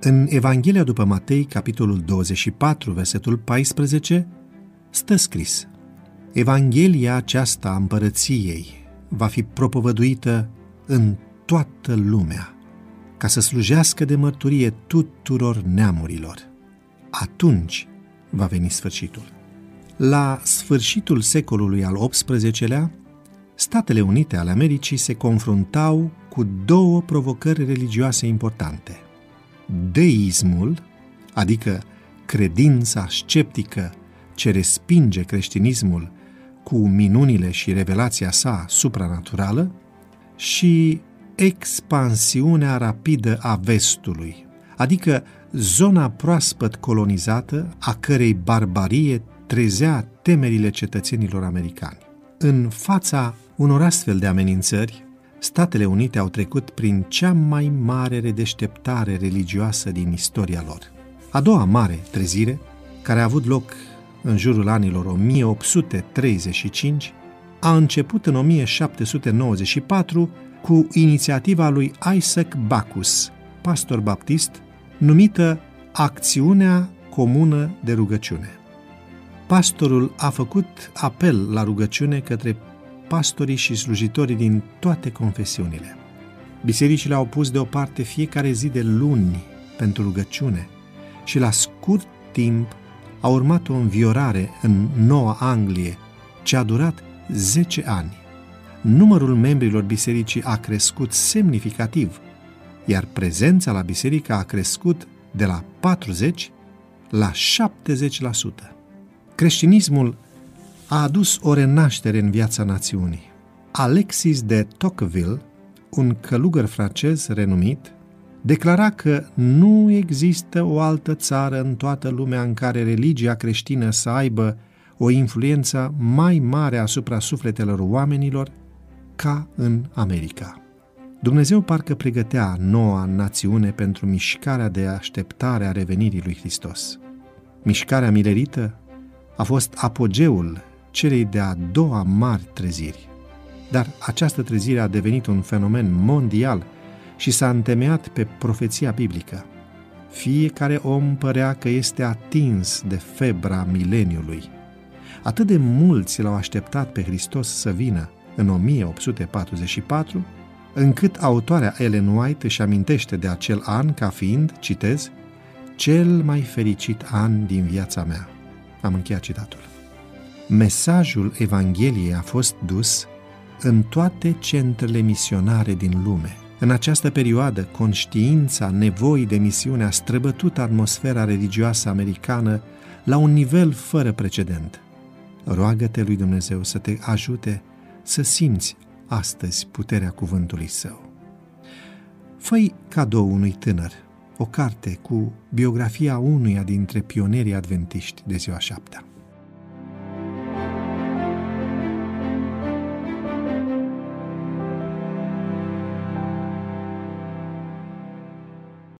În Evanghelia după Matei, capitolul 24, versetul 14, stă scris Evanghelia aceasta a împărăției va fi propovăduită în toată lumea, ca să slujească de mărturie tuturor neamurilor. Atunci va veni sfârșitul. La sfârșitul secolului al XVIII-lea, Statele Unite ale Americii se confruntau cu două provocări religioase importante. Deismul, adică credința sceptică ce respinge creștinismul cu minunile și revelația sa supranaturală, și expansiunea rapidă a vestului, adică zona proaspăt colonizată a cărei barbarie trezea temerile cetățenilor americani. În fața unor astfel de amenințări, Statele Unite au trecut prin cea mai mare redeșteptare religioasă din istoria lor. A doua mare trezire, care a avut loc în jurul anilor 1835, a început în 1794 cu inițiativa lui Isaac Bacchus, pastor baptist, numită Acțiunea Comună de Rugăciune. Pastorul a făcut apel la rugăciune către pastorii și slujitorii din toate confesiunile. Bisericile au pus deoparte fiecare zi de luni pentru rugăciune și la scurt timp a urmat o înviorare în Noua Anglie, ce a durat 10 ani. Numărul membrilor bisericii a crescut semnificativ, iar prezența la biserică a crescut de la 40 la 70%. Creștinismul a adus o renaștere în viața națiunii. Alexis de Tocqueville, un călugăr francez renumit, declara că nu există o altă țară în toată lumea în care religia creștină să aibă o influență mai mare asupra sufletelor oamenilor ca în America. Dumnezeu parcă pregătea noua națiune pentru mișcarea de așteptare a revenirii lui Hristos. Mișcarea milerită a fost apogeul celei de-a doua mari treziri. Dar această trezire a devenit un fenomen mondial și s-a întemeiat pe profeția biblică. Fiecare om părea că este atins de febra mileniului. Atât de mulți l-au așteptat pe Hristos să vină în 1844, încât autoarea Ellen White își amintește de acel an ca fiind, citez, cel mai fericit an din viața mea. Am încheiat citatul. Mesajul Evangheliei a fost dus în toate centrele misionare din lume. În această perioadă, conștiința nevoii de misiune a străbătut atmosfera religioasă americană la un nivel fără precedent. Roagă-te lui Dumnezeu să te ajute să simți astăzi puterea cuvântului său. Făi cadou unui tânăr o carte cu biografia unuia dintre pionerii adventiști de ziua șaptea.